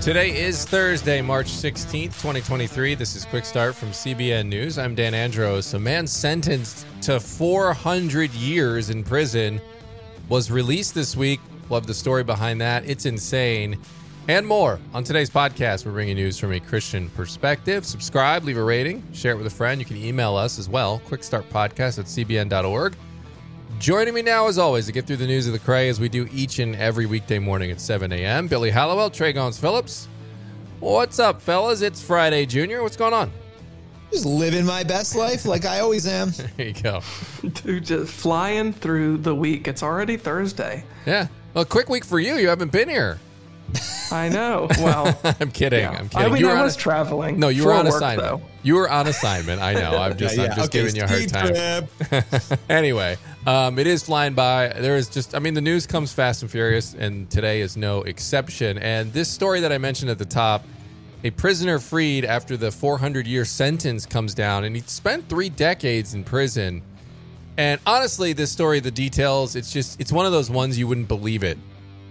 Today is Thursday, March 16th, 2023. This is Quick Start from CBN News. I'm Dan Andros. A man sentenced to 400 years in prison was released this week. Love the story behind that. It's insane. And more. On today's podcast, we're bringing news from a Christian perspective. Subscribe, leave a rating, share it with a friend. You can email us as well, quickstartpodcast at cbn.org. Joining me now, as always, to get through the news of the Cray as we do each and every weekday morning at 7 a.m. Billy Hallowell, Trey Goins Phillips. What's up, fellas? It's Friday, Junior. What's going on? Just living my best life like I always am. There you go. Dude, just flying through the week. It's already Thursday. Yeah. Well, quick week for you. You haven't been here. I know. Well, I'm kidding. yeah. I'm kidding. I mean, you were I was a- traveling. no, you were on work, assignment. Though. You were on assignment. I know. I'm just, Yeah, I'm just Okay, giving you a hard time. anyway, um, it is flying by. There is just, I mean, the news comes fast and furious, and today is no exception. And this story that I mentioned at the top a prisoner freed after the 400 year sentence comes down, and he spent three decades in prison. And honestly, this story, the details, it's just, it's one of those ones you wouldn't believe it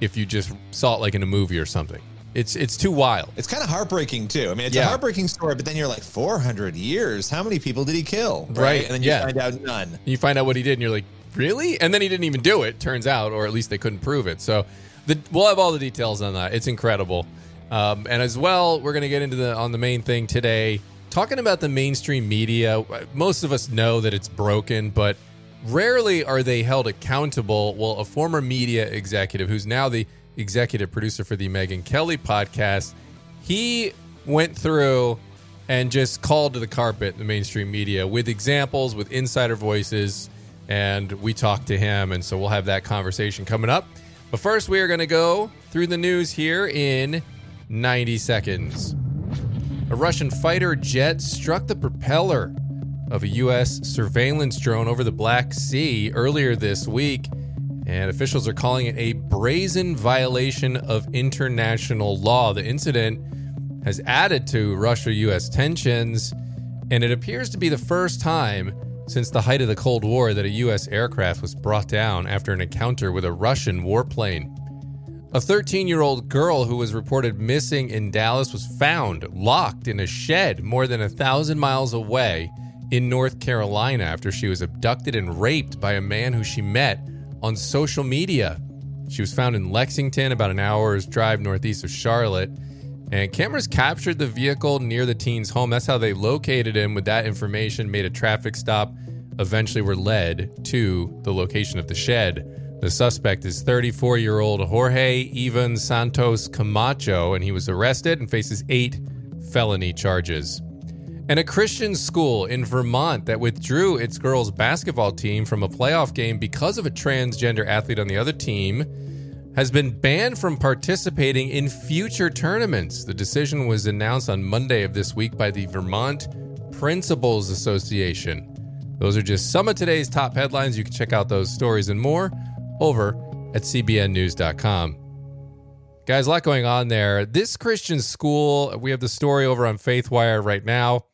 if you just saw it like in a movie or something. It's, it's too wild. It's kind of heartbreaking too. I mean, it's Yeah. a heartbreaking story, but then you're like, 400 years. How many people did he kill? Right, And then you yeah. find out none. you find out what he did and you're like really and then he didn't even do it turns out or at least they couldn't prove it so the, we'll have all the details on that it's incredible um, and as well we're going to get into the on the main thing today talking about the mainstream media most of us know that it's broken but rarely are they held accountable well a former media executive who's now the executive producer for the megyn kelly podcast he went through and just called to the carpet the mainstream media with examples, with insider voices, and we talked to him, and so we'll have that conversation coming up. But first, we are going to go through the news here in 90 seconds. A Russian fighter jet struck the propeller of a U.S. surveillance drone over the Black Sea earlier this week, and officials are calling it a brazen violation of international law. The incident has added to Russia US tensions, and it appears to be the first time since the height of the Cold War that a US aircraft was brought down after an encounter with a Russian warplane. A 13 year old girl who was reported missing in Dallas was found locked in a shed more than a thousand miles away in North Carolina after she was abducted and raped by a man who she met on social media. She was found in Lexington, about an hour's drive northeast of Charlotte. And cameras captured the vehicle near the teen's home. That's how they located him with that information, made a traffic stop, eventually were led to the location of the shed. The suspect is 34 year old Jorge Ivan Santos Camacho, and he was arrested and faces eight felony charges. And a Christian school in Vermont that withdrew its girls' basketball team from a playoff game because of a transgender athlete on the other team has been banned from participating in future tournaments. The decision was announced on Monday of this week by the Vermont Principals Association. Those are just some of today's top headlines. You can check out those stories and more over at cbnnews.com. Guys, a lot going on there. This Christian school, we have the story over on FaithWire right now.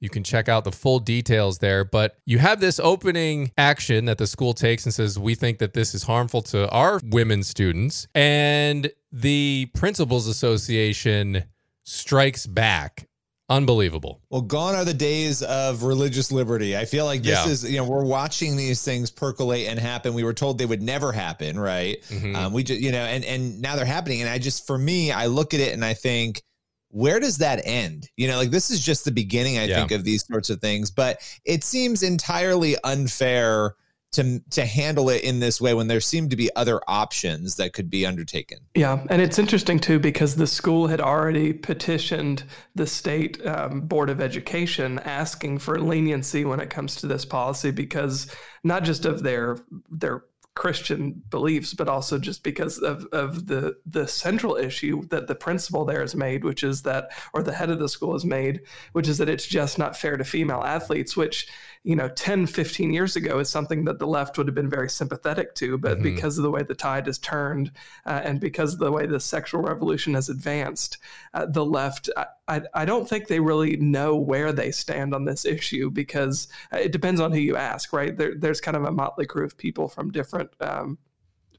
You can check out the full details there. But you have this opening action that the school takes and says, We think that this is harmful to our women students. And the Principals Association strikes back. Unbelievable. Well, gone are the days of religious liberty. I feel like this Yeah. is, you know, we're watching these things percolate and happen. We were told they would never happen, right? Mhm. Um, we just, you know, and and now they're happening. And I just, for me, I look at it and I think, where does that end? You know, like this is just the beginning, I Yeah. think, of these sorts of things. But it seems entirely unfair to to handle it in this way when there seem to be other options that could be undertaken. Yeah, and it's interesting too because the school had already petitioned the state um, board of education asking for leniency when it comes to this policy because not just of their their Christian beliefs, but also just because of, of the the central issue that the principal there has made, which is that, or the head of the school has made, which is that it's just not fair to female athletes, which you know 10 15 years ago is something that the left would have been very sympathetic to but Mhm. because of the way the tide has turned uh, and because of the way the sexual revolution has advanced uh, the left I, I, don't think they really know where they stand on this issue because uh, it depends on who you ask right there, there's kind of a motley crew of people from different um,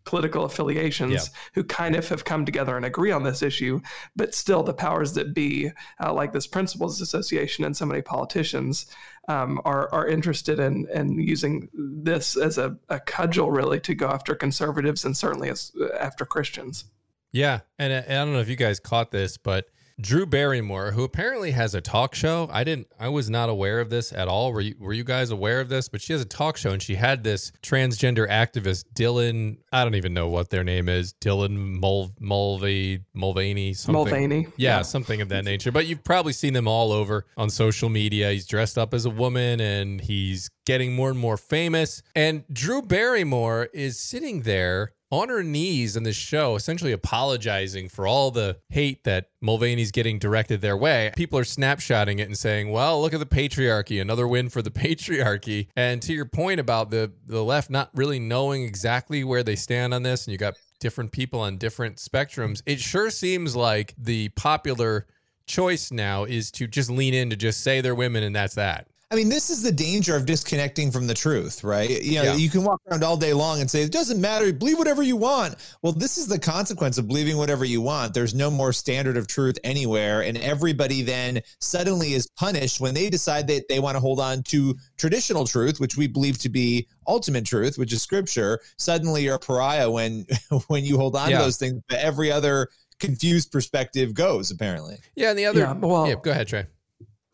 political affiliations Yeah. who kind of have come together and agree on this issue, but still the powers that be, uh, like this Principals Association and so many politicians, um, are are interested in in using this as a, a cudgel, really, to go after conservatives and certainly as uh, after Christians. Yeah, and, uh, and I don't know if you guys caught this, but Drew Barrymore, who apparently has a talk show, I didn't, I was not aware of this at all. Were you, were you guys aware of this? But she has a talk show, and she had this transgender activist, Dylan. I don't even know what their name is, Dylan Mul Mulvey Mulvaney something. Mulvaney, Yeah, something of that nature. But you've probably seen them all over on social media. He's dressed up as a woman and he's getting more and more famous. And Drew Barrymore is sitting there on her knees in this show, essentially apologizing for all the hate that Mulvaney's getting directed their way. People are snapshotting it and saying, well, look at the patriarchy, another win for the patriarchy. And to your point about the, the left not really knowing exactly where they stand on this, and you got different people on different spectrums, it sure seems like the popular choice now is to just lean in to just say they're women and that's that. I mean, this is the danger of disconnecting from the truth, right? You know, Yeah. you can walk around all day long and say, it doesn't matter, believe whatever you want. Well, this is the consequence of believing whatever you want. There's no more standard of truth anywhere. And everybody then suddenly is punished when they decide that they want to hold on to traditional truth, which we believe to be ultimate truth, which is scripture. Suddenly you're a pariah when when you hold on Yeah. to those things. But every other confused perspective goes, apparently. Yeah, and the other Yeah, well- yeah, go ahead, Trey.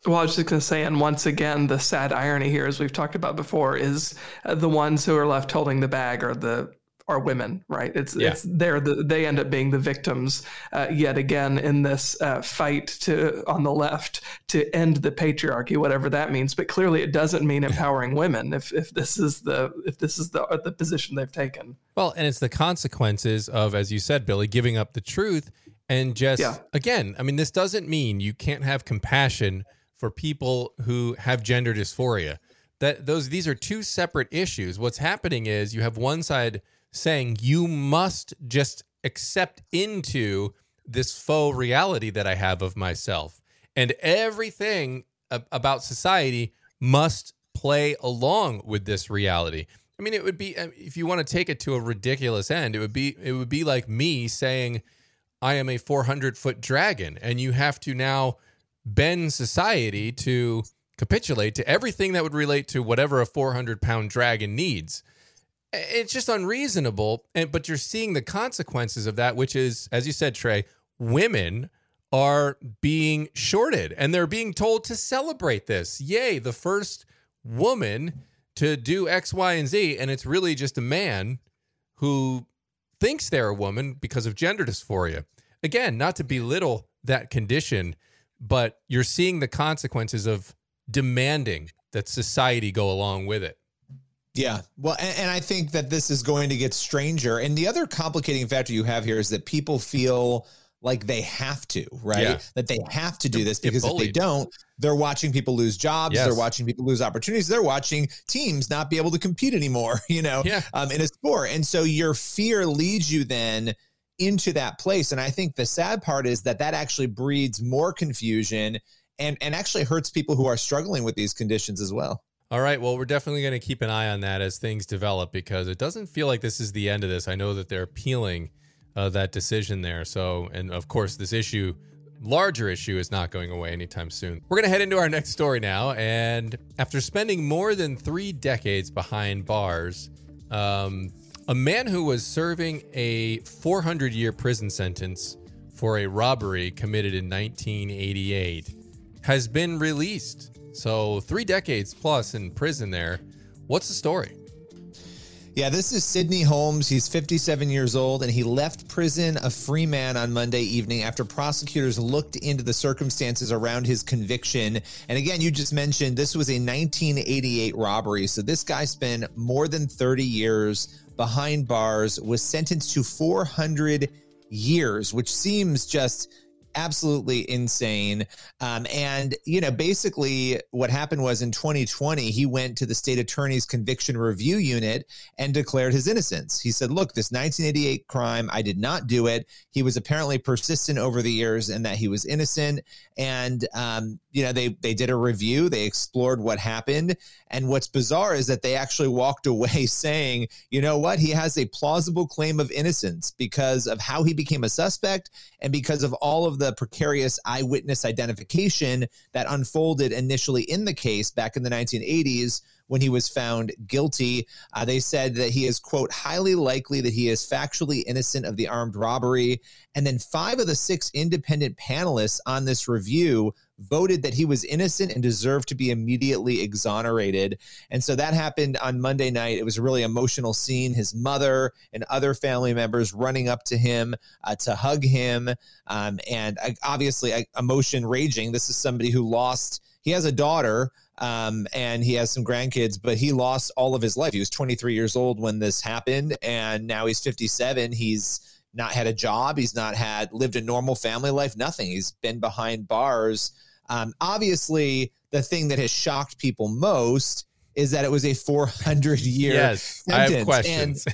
Well, I was just going to say, and once again, the sad irony here, as we've talked about before, is uh, the ones who are left holding the bag are the are women, right? It's Yeah. it's they're the they end up being the victims uh, yet again in this uh, fight to on the left to end the patriarchy, whatever that means. But clearly, it doesn't mean empowering women if if this is the if this is the the position they've taken. Well, and it's the consequences of, as you said, Billy, giving up the truth and just Yeah. again, I mean, this doesn't mean you can't have compassion for people who have gender dysphoria. That those these are two separate issues. What's happening is you have one side saying you must just accept into this faux reality that I have of myself. And everything a- about society must play along with this reality. I mean, it would be uh, if you want to take it to a ridiculous end, it would be it would be like me saying I am a 400 foot dragon, and you have to now bend society to capitulate to everything that would relate to whatever a 400 pound dragon needs. It's just unreasonable, and but you're seeing the consequences of that, which is, as you said, Trey, women are being shorted, and they're being told to celebrate this. Yay, the first woman to do X, Y, and Z, and it's really just a man who thinks they're a woman because of gender dysphoria. Again, not to belittle that condition, but you're seeing the consequences of demanding that society go along with it. Yeah. Well, and, and I think that this is going to get stranger. And the other complicating factor you have here is that people feel like they have to, right? Yeah. That they have to do this because if they don't, they're watching people lose jobs. Yes. They're watching people lose opportunities. They're watching teams not be able to compete anymore, you know, Yeah. um, in a sport. And so your fear leads you then into that place. And I think the sad part is that that actually breeds more confusion and, and actually hurts people who are struggling with these conditions as well. All right. Well, we're definitely going to keep an eye on that as things develop because it doesn't feel like this is the end of this. I know that they're appealing uh, that decision there. So, and of course, this issue, larger issue, is not going away anytime soon. We're going to head into our next story now. And after spending more than three decades behind bars, um, a man who was serving a 400 year prison sentence for a robbery committed in 1988 has been released. So, three decades plus in prison there. What's the story? Yeah, this is Sidney Holmes. He's 57 years old and he left prison a free man on Monday evening after prosecutors looked into the circumstances around his conviction. And again, you just mentioned this was a 1988 robbery. So this guy spent more than 30 years behind bars, was sentenced to 400 years, which seems just absolutely insane. Um, and, you know, basically what happened was in 2020, he went to the state attorney's conviction review unit and declared his innocence. He said, look, this 1988 crime, I did not do it. He was apparently persistent over the years and that he was innocent. And, um, you know, they, they did a review, they explored what happened. And what's bizarre is that they actually walked away saying, you know what, he has a plausible claim of innocence because of how he became a suspect and because of all of the precarious eyewitness identification that unfolded initially in the case back in the 1980s when he was found guilty. Uh, they said that he is, quote, highly likely that he is factually innocent of the armed robbery. And then five of the six independent panelists on this review voted that he was innocent and deserved to be immediately exonerated. And so that happened on Monday night. It was a really emotional scene. His mother and other family members running up to him uh, to hug him. Um, and uh, obviously, uh, emotion raging. This is somebody who lost, he has a daughter. Um, and he has some grandkids, but he lost all of his life. He was 23 years old when this happened, and now he's 57. He's not had a job. He's not had lived a normal family life. Nothing. He's been behind bars um, obviously, the thing that has shocked people most is that it was a 400 year yes, sentence. I have questions.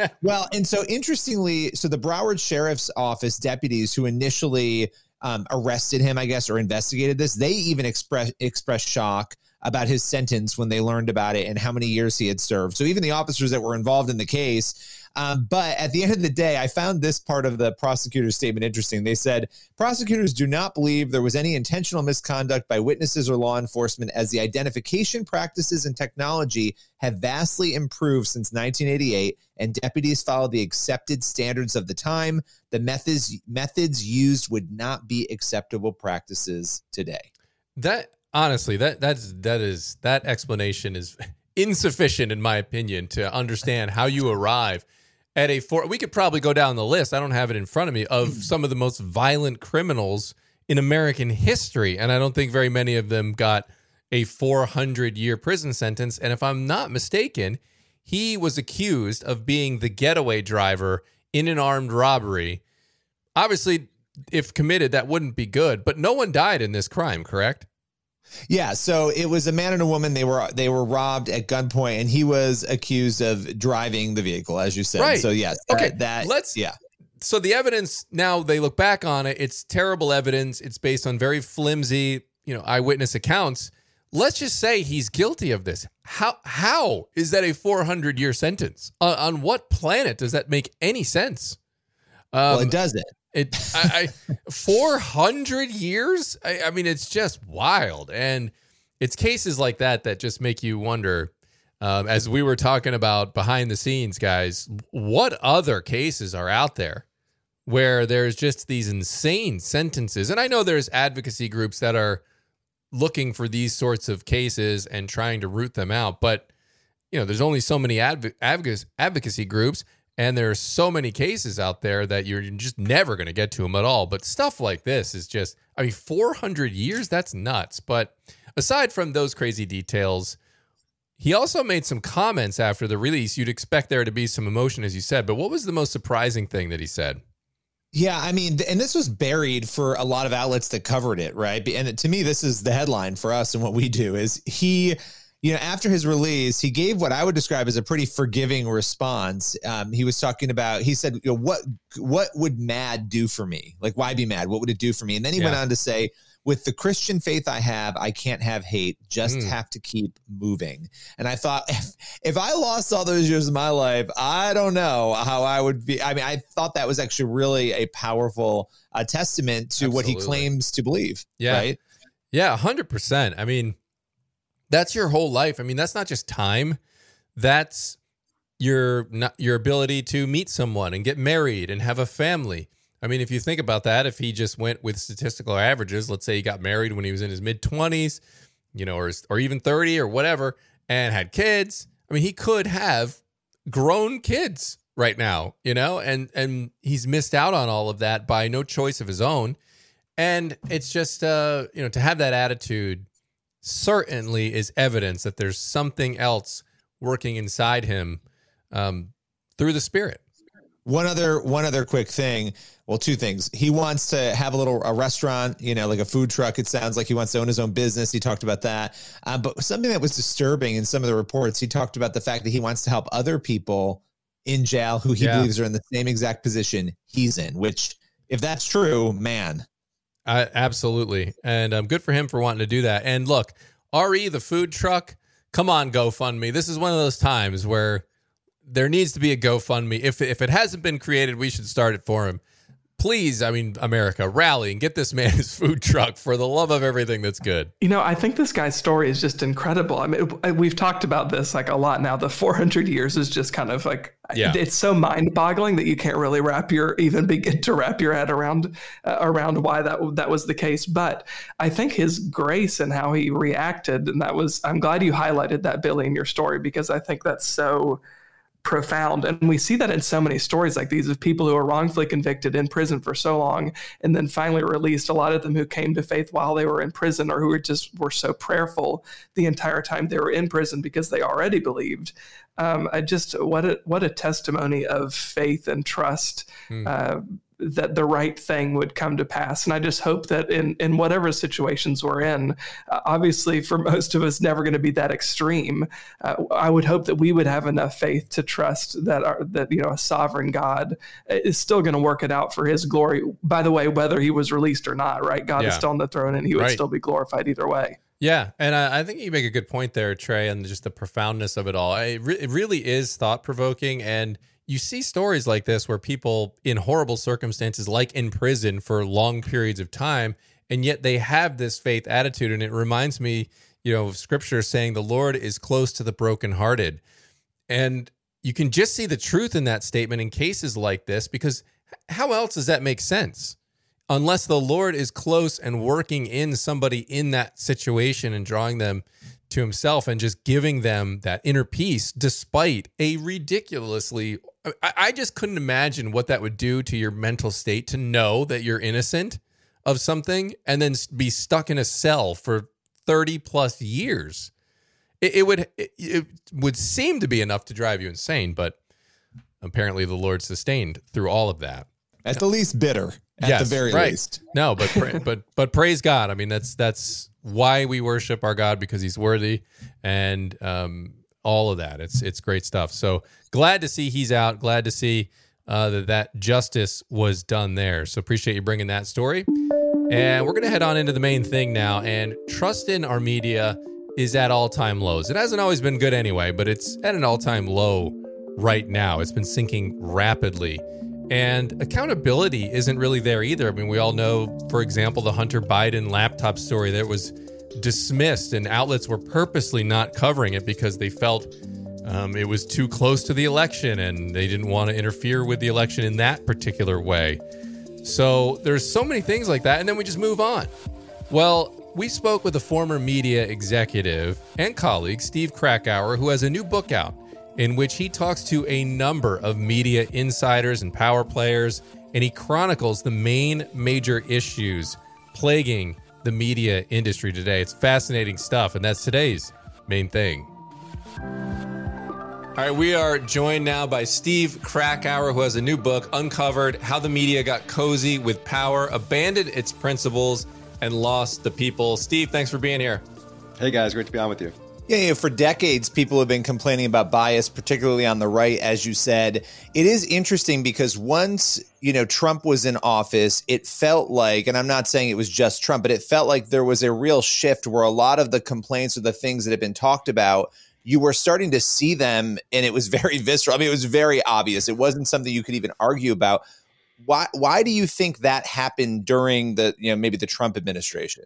and, well, and so interestingly, so the Broward Sheriff's Office deputies who initially um, arrested him, I guess, or investigated this, they even expressed expressed shock about his sentence when they learned about it and how many years he had served. So even the officers that were involved in the case um, but at the end of the day, I found this part of the prosecutor's statement interesting. They said prosecutors do not believe there was any intentional misconduct by witnesses or law enforcement as the identification practices and technology have vastly improved since 1988 and deputies follow the accepted standards of the time. The methods methods used would not be acceptable practices today. That honestly, that that's that is that explanation is insufficient in my opinion to understand how you arrive at a four. We could probably go down the list. I don't have it in front of me of hmm. some of the most violent criminals in American history, and I don't think very many of them got a 400 year prison sentence. And if I'm not mistaken, he was accused of being the getaway driver in an armed robbery. Obviously, if committed, that wouldn't be good, but no one died in this crime, correct? Yeah, so it was a man and a woman. They were they were robbed at gunpoint, and he was accused of driving the vehicle, as you said. Right. So yes, okay. That, that let's yeah. So the evidence now they look back on it. It's terrible evidence. It's based on very flimsy, you know, eyewitness accounts. Let's just say he's guilty of this. How how is that a 400 year sentence? Uh, on what planet does that make any sense? Um, well, it um, doesn't. It, I, I 400 years. I, I mean, it's just wild, and it's cases like that that just make you wonder. Um, as we were talking about behind the scenes, guys, what other cases are out there where there's just these insane sentences? And I know there's advocacy groups that are looking for these sorts of cases and trying to root them out, but you know, there's only so many adv- advocacy groups and there's so many cases out there that you're just never going to get to them at all. But stuff like this is just, I mean, 400 years, that's nuts. But aside from those crazy details, he also made some comments after the release. You'd expect there to be some emotion, as you said. But what was the most surprising thing that he said? Yeah, I mean, and this was buried for a lot of outlets that covered it, right? And to me, this is the headline for us and what we do is he you know, after his release, he gave what I would describe as a pretty forgiving response. Um, he was talking about, he said, you know, what what would mad do for me? Like, why be mad? What would it do for me? And then he yeah. went on to say, with the Christian faith I have, I can't have hate, just mm. have to keep moving. And I thought, if, if I lost all those years of my life, I don't know how I would be. I mean, I thought that was actually really a powerful uh, testament to Absolutely. what he claims to believe. Yeah. Right. Yeah. 100%. I mean, that's your whole life. I mean, that's not just time. That's your your ability to meet someone and get married and have a family. I mean, if you think about that, if he just went with statistical averages, let's say he got married when he was in his mid 20s, you know, or or even 30 or whatever and had kids, I mean, he could have grown kids right now, you know? And and he's missed out on all of that by no choice of his own. And it's just uh, you know, to have that attitude certainly is evidence that there's something else working inside him um, through the spirit. One other one other quick thing. Well, two things. He wants to have a little a restaurant, you know, like a food truck. It sounds like he wants to own his own business. He talked about that. Uh, but something that was disturbing in some of the reports, he talked about the fact that he wants to help other people in jail who he yeah. believes are in the same exact position he's in. Which, if that's true, man, absolutely, and um, good for him for wanting to do that. And look, Re the food truck. Come on, GoFundMe. This is one of those times where there needs to be a GoFundMe. If if it hasn't been created, we should start it for him. Please, I mean, America, rally and get this man his food truck for the love of everything that's good. You know, I think this guy's story is just incredible. I mean, we've talked about this like a lot now. The 400 years is just kind of like, yeah. it's so mind boggling that you can't really wrap your, even begin to wrap your head around, uh, around why that, that was the case. But I think his grace and how he reacted, and that was, I'm glad you highlighted that, Billy, in your story, because I think that's so, profound. And we see that in so many stories like these of people who are wrongfully convicted in prison for so long and then finally released. A lot of them who came to faith while they were in prison or who were just were so prayerful the entire time they were in prison because they already believed. Um, I just what a what a testimony of faith and trust. Hmm. Uh, that the right thing would come to pass. And I just hope that in in whatever situations we're in, uh, obviously for most of us, never going to be that extreme. Uh, I would hope that we would have enough faith to trust that our, that you know a sovereign God is still going to work it out for His glory. By the way, whether He was released or not, right? God yeah. is still on the throne, and He would right. still be glorified either way. Yeah, and I, I, think you make a good point there, Trey, and just the profoundness of it all. It, re- it really is thought provoking and you see stories like this where people in horrible circumstances, like in prison for long periods of time, and yet they have this faith attitude. And it reminds me, you know, of scripture saying the Lord is close to the brokenhearted. And you can just see the truth in that statement in cases like this because how else does that make sense? Unless the Lord is close and working in somebody in that situation and drawing them to himself and just giving them that inner peace despite a ridiculously I, I just couldn't imagine what that would do to your mental state to know that you're innocent of something and then be stuck in a cell for 30 plus years. It, it would it, it would seem to be enough to drive you insane, but apparently the Lord sustained through all of that. At the least bitter. At yes, the very right. least. No, but but but praise God. I mean that's that's why we worship our God because he's worthy and um all of that. It's it's great stuff. So glad to see he's out. Glad to see uh, that that justice was done there. So appreciate you bringing that story. And we're gonna head on into the main thing now. And trust in our media is at all time lows. It hasn't always been good anyway, but it's at an all time low right now. It's been sinking rapidly. And accountability isn't really there either. I mean, we all know, for example, the Hunter Biden laptop story that was dismissed, and outlets were purposely not covering it because they felt um, it was too close to the election and they didn't want to interfere with the election in that particular way. So there's so many things like that, and then we just move on. Well, we spoke with a former media executive and colleague, Steve Krakauer, who has a new book out in which he talks to a number of media insiders and power players, and he chronicles the main major issues plaguing the media industry today. It's fascinating stuff, and that's today's main thing. All right, we are joined now by Steve Krakauer, who has a new book, Uncovered How the Media Got Cozy with Power, Abandoned Its Principles, and Lost the People. Steve, thanks for being here. Hey, guys, great to be on with you. Yeah, you know, for decades, people have been complaining about bias, particularly on the right, as you said. It is interesting because once, you know, Trump was in office, it felt like, and I'm not saying it was just Trump, but it felt like there was a real shift where a lot of the complaints or the things that have been talked about, you were starting to see them and it was very visceral. I mean, it was very obvious. It wasn't something you could even argue about. Why why do you think that happened during the, you know, maybe the Trump administration?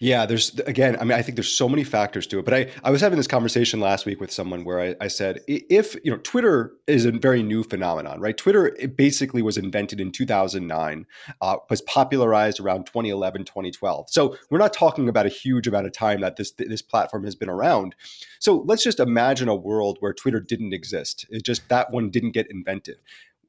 Yeah, there's again, I mean, I think there's so many factors to it. But I, I was having this conversation last week with someone where I, I said, if you know, Twitter is a very new phenomenon, right? Twitter it basically was invented in 2009, uh, was popularized around 2011, 2012. So we're not talking about a huge amount of time that this this platform has been around. So let's just imagine a world where Twitter didn't exist. It just that one didn't get invented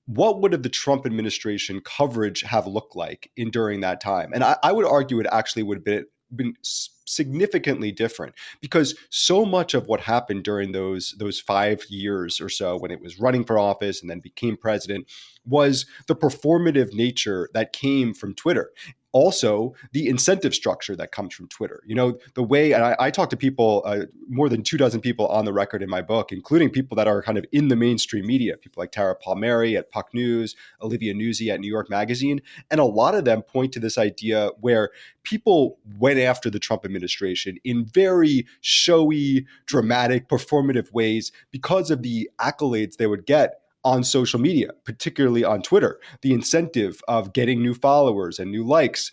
what would have the Trump administration coverage have looked like in during that time? And I, I, would argue it actually would have been been significantly different because so much of what happened during those those 5 years or so when it was running for office and then became president was the performative nature that came from Twitter also the incentive structure that comes from Twitter. You know, the way, and I, I talk to people, uh, more than two dozen people on the record in my book, including people that are kind of in the mainstream media, people like Tara Palmieri at Puck News, Olivia Nuzzi at New York Magazine. And a lot of them point to this idea where people went after the Trump administration in very showy, dramatic, performative ways because of the accolades they would get on social media, particularly on Twitter. The incentive of getting new followers and new likes.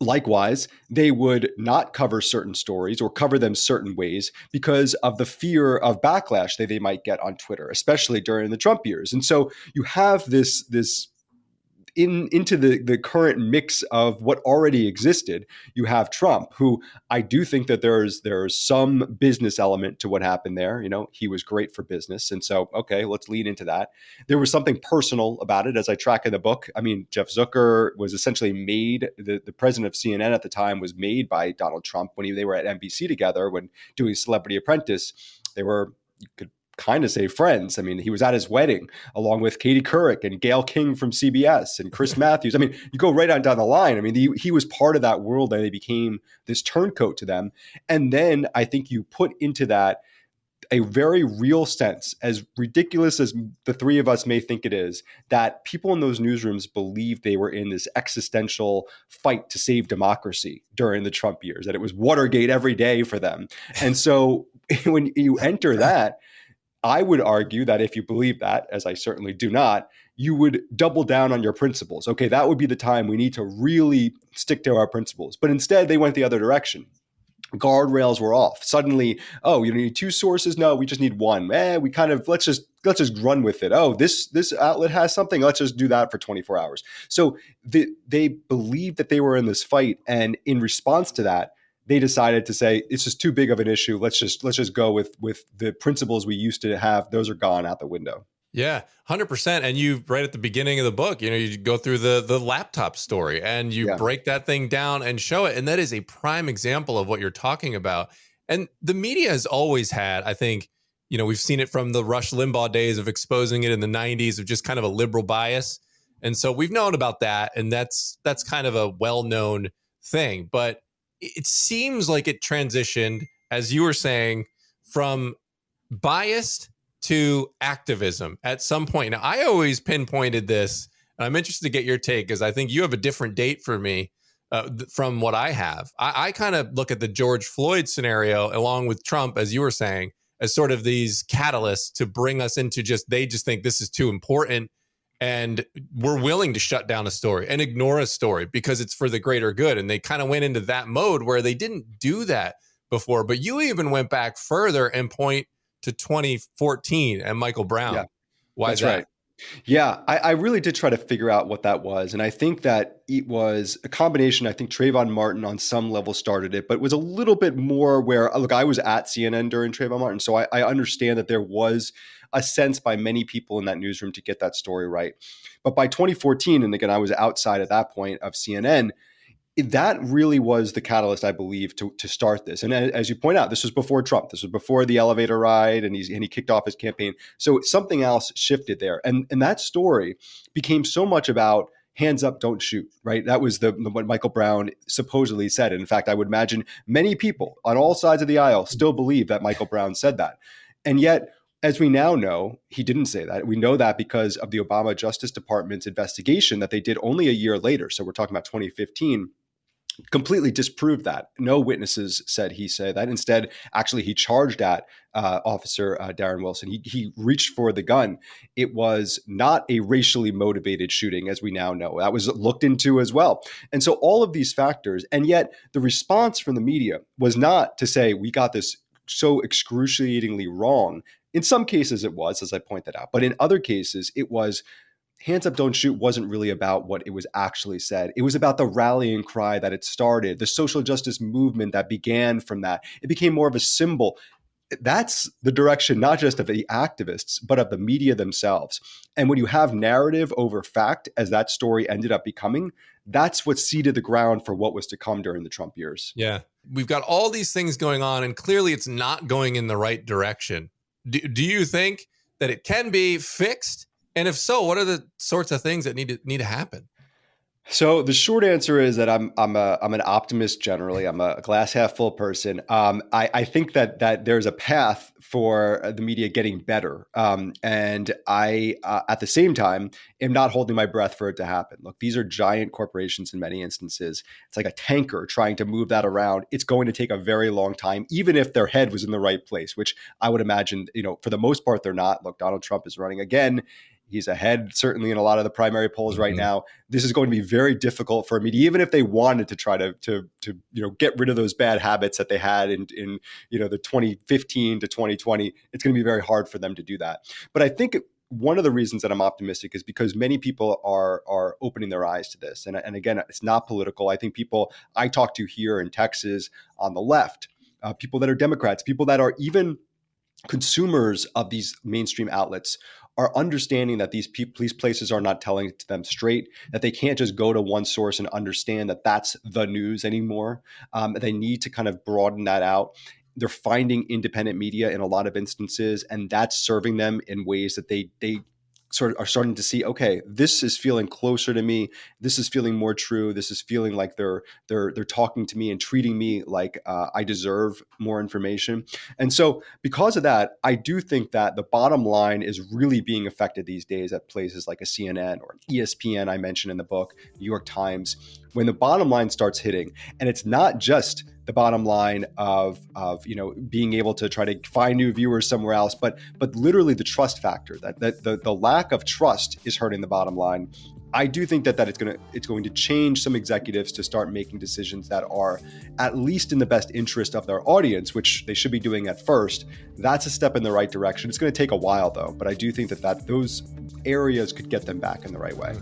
Likewise, they would not cover certain stories or cover them certain ways because of the fear of backlash that they might get on Twitter, especially during the Trump years. And so you have this this in into the the current mix of what already existed, you have Trump, who I do think that there's there's some business element to what happened there. You know, he was great for business, and so okay, let's lead into that. There was something personal about it, as I track in the book. I mean, Jeff Zucker was essentially made the the president of CNN at the time was made by Donald Trump when he, they were at NBC together when doing Celebrity Apprentice. They were you could kind of say friends. I mean, he was at his wedding along with Katie Couric and Gayle King from CBS and Chris Matthews. I mean, you go right on down the line. I mean, he, he was part of that world and they became this turncoat to them. And then I think you put into that a very real sense, as ridiculous as the three of us may think it is, that people in those newsrooms believed they were in this existential fight to save democracy during the Trump years, that it was Watergate every day for them. And so when you enter that, I would argue that if you believe that, as I certainly do not, you would double down on your principles. Okay, that would be the time we need to really stick to our principles. But instead, they went the other direction. Guardrails were off. Suddenly, oh, you don't need two sources? No, we just need one. Eh, we kind of let's just let's just run with it. Oh, this this outlet has something. Let's just do that for 24 hours. So the, they believed that they were in this fight, and in response to that, they decided to say it's just too big of an issue. Let's just let's just go with with the principles we used to have. Those are gone out the window. Yeah, hundred percent. And you right at the beginning of the book, you know, you go through the the laptop story and you yeah. break that thing down and show it, and that is a prime example of what you're talking about. And the media has always had, I think, you know, we've seen it from the Rush Limbaugh days of exposing it in the '90s of just kind of a liberal bias, and so we've known about that, and that's that's kind of a well known thing, but it seems like it transitioned, as you were saying, from biased to activism at some point. Now, I always pinpointed this, and I'm interested to get your take because I think you have a different date for me uh, from what I have. I, I kind of look at the George Floyd scenario along with Trump, as you were saying, as sort of these catalysts to bring us into just, they just think this is too important and we're willing to shut down a story and ignore a story because it's for the greater good. And they kind of went into that mode where they didn't do that before. But you even went back further and point to 2014 and Michael Brown. Yeah, Why that's that? right. Yeah, I, I, really did try to figure out what that was. And I think that it was a combination. I think Trayvon Martin on some level started it, but it was a little bit more where, uh, look, I was at CNN during Trayvon Martin. So I, I understand that there was a sense by many people in that newsroom to get that story right. But by 2014, and again, I was outside at that point of CNN, that really was the catalyst, I believe, to, to start this. And as you point out, this was before Trump. This was before the elevator ride, and, he's, and he kicked off his campaign. So something else shifted there. And, and that story became so much about hands up, don't shoot, right? That was the, what Michael Brown supposedly said. And in fact, I would imagine many people on all sides of the aisle still believe that Michael Brown said that. And yet, as we now know, he didn't say that. We know that because of the Obama Justice Department's investigation that they did only a year later. So we're talking about 2015 completely disproved that. No witnesses said he said that. Instead, actually, he charged at uh, Officer uh, Darren Wilson. He, he reached for the gun. It was not a racially motivated shooting, as we now know. That was looked into as well. And so, all of these factors, and yet the response from the media was not to say, we got this so excruciatingly wrong in some cases, it was, as I pointed out, but in other cases, it was hands up don't shoot wasn't really about what it was actually said. It was about the rallying cry that it started the social justice movement that began from that. It became more of a symbol. That's the direction not just of the activists but of the media themselves. And when you have narrative over fact as that story ended up becoming that's what seeded the ground for what was to come during the trump years. Yeah. We've got all these things going on and clearly it's not going in the right direction. Do, do you think that it can be fixed and if so what are the sorts of things that need to need to happen so the short answer is that I'm I'm a I'm an optimist generally. I'm a glass half full person. Um, I, I think that that there's a path for the media getting better, um, and I uh, at the same time am not holding my breath for it to happen. Look, these are giant corporations in many instances. It's like a tanker trying to move that around. It's going to take a very long time, even if their head was in the right place, which I would imagine. You know, for the most part, they're not. Look, Donald Trump is running again He's ahead, certainly in a lot of the primary polls mm-hmm. right now. This is going to be very difficult for media, even if they wanted to try to to to you know get rid of those bad habits that they had in in you know the 2015 to 2020. It's going to be very hard for them to do that. But I think one of the reasons that I'm optimistic is because many people are are opening their eyes to this. And, and again, it's not political. I think people I talk to here in Texas on the left, uh, people that are Democrats, people that are even consumers of these mainstream outlets are understanding that these these places are not telling it to them straight, that they can't just go to one source and understand that that's the news anymore. Um, they need to kind of broaden that out. They're finding independent media in a lot of instances, and that's serving them in ways that they they sort of are starting to see okay this is feeling closer to me. This is feeling more true. This is feeling like they're they're they're talking to me and treating me like uh, i deserve more information. And so because of that i do think that the bottom line is really being affected these days at places like a cnn or an espn i mentioned in the book new york times when the bottom line starts hitting and it's not just the bottom line of of you know being able to try to find new viewers somewhere else but but literally the trust factor that, that the, the lack of trust is hurting the bottom line I do think that that it's going to it's going to change some executives to start making decisions that are at least in the best interest of their audience, which they should be doing at first. That's a step in the right direction. It's going to take a while though, but I do think that that those areas could get them back in the right way.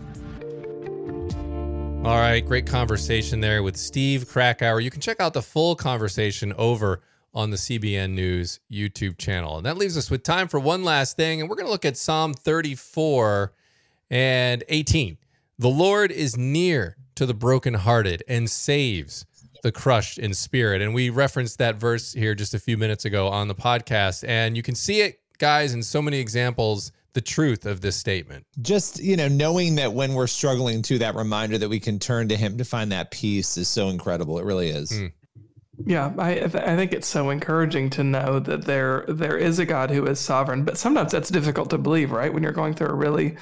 All right, great conversation there with Steve Krakauer. You can check out the full conversation over on the CBN News YouTube channel. And that leaves us with time for one last thing, and we're going to look at Psalm 34 and 18. The Lord is near to the brokenhearted and saves the crushed in spirit. And we referenced that verse here just a few minutes ago on the podcast. And you can see it, guys, in so many examples the truth of this statement. Just, you know, knowing that when we're struggling to that reminder that we can turn to him to find that peace is so incredible. It really is. Mm. Yeah, I th- I think it's so encouraging to know that there there is a God who is sovereign, but sometimes that's difficult to believe, right? When you're going through a really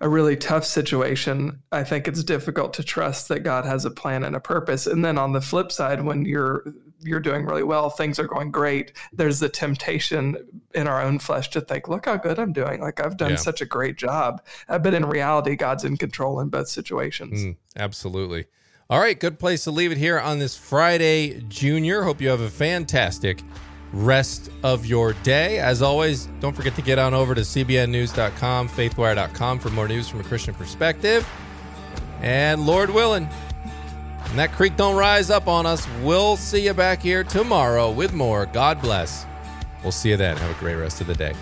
a really tough situation, I think it's difficult to trust that God has a plan and a purpose. And then on the flip side, when you're you're doing really well, things are going great, there's the temptation in our own flesh to think, look how good I'm doing. Like I've done yeah. such a great job. Uh, but in reality, God's in control in both situations. Mm, absolutely. All right, good place to leave it here on this Friday, Junior. Hope you have a fantastic rest of your day. As always, don't forget to get on over to cbnnews.com, faithwire.com for more news from a Christian perspective. And Lord willing, and that creek don't rise up on us. We'll see you back here tomorrow with more. God bless. We'll see you then. Have a great rest of the day.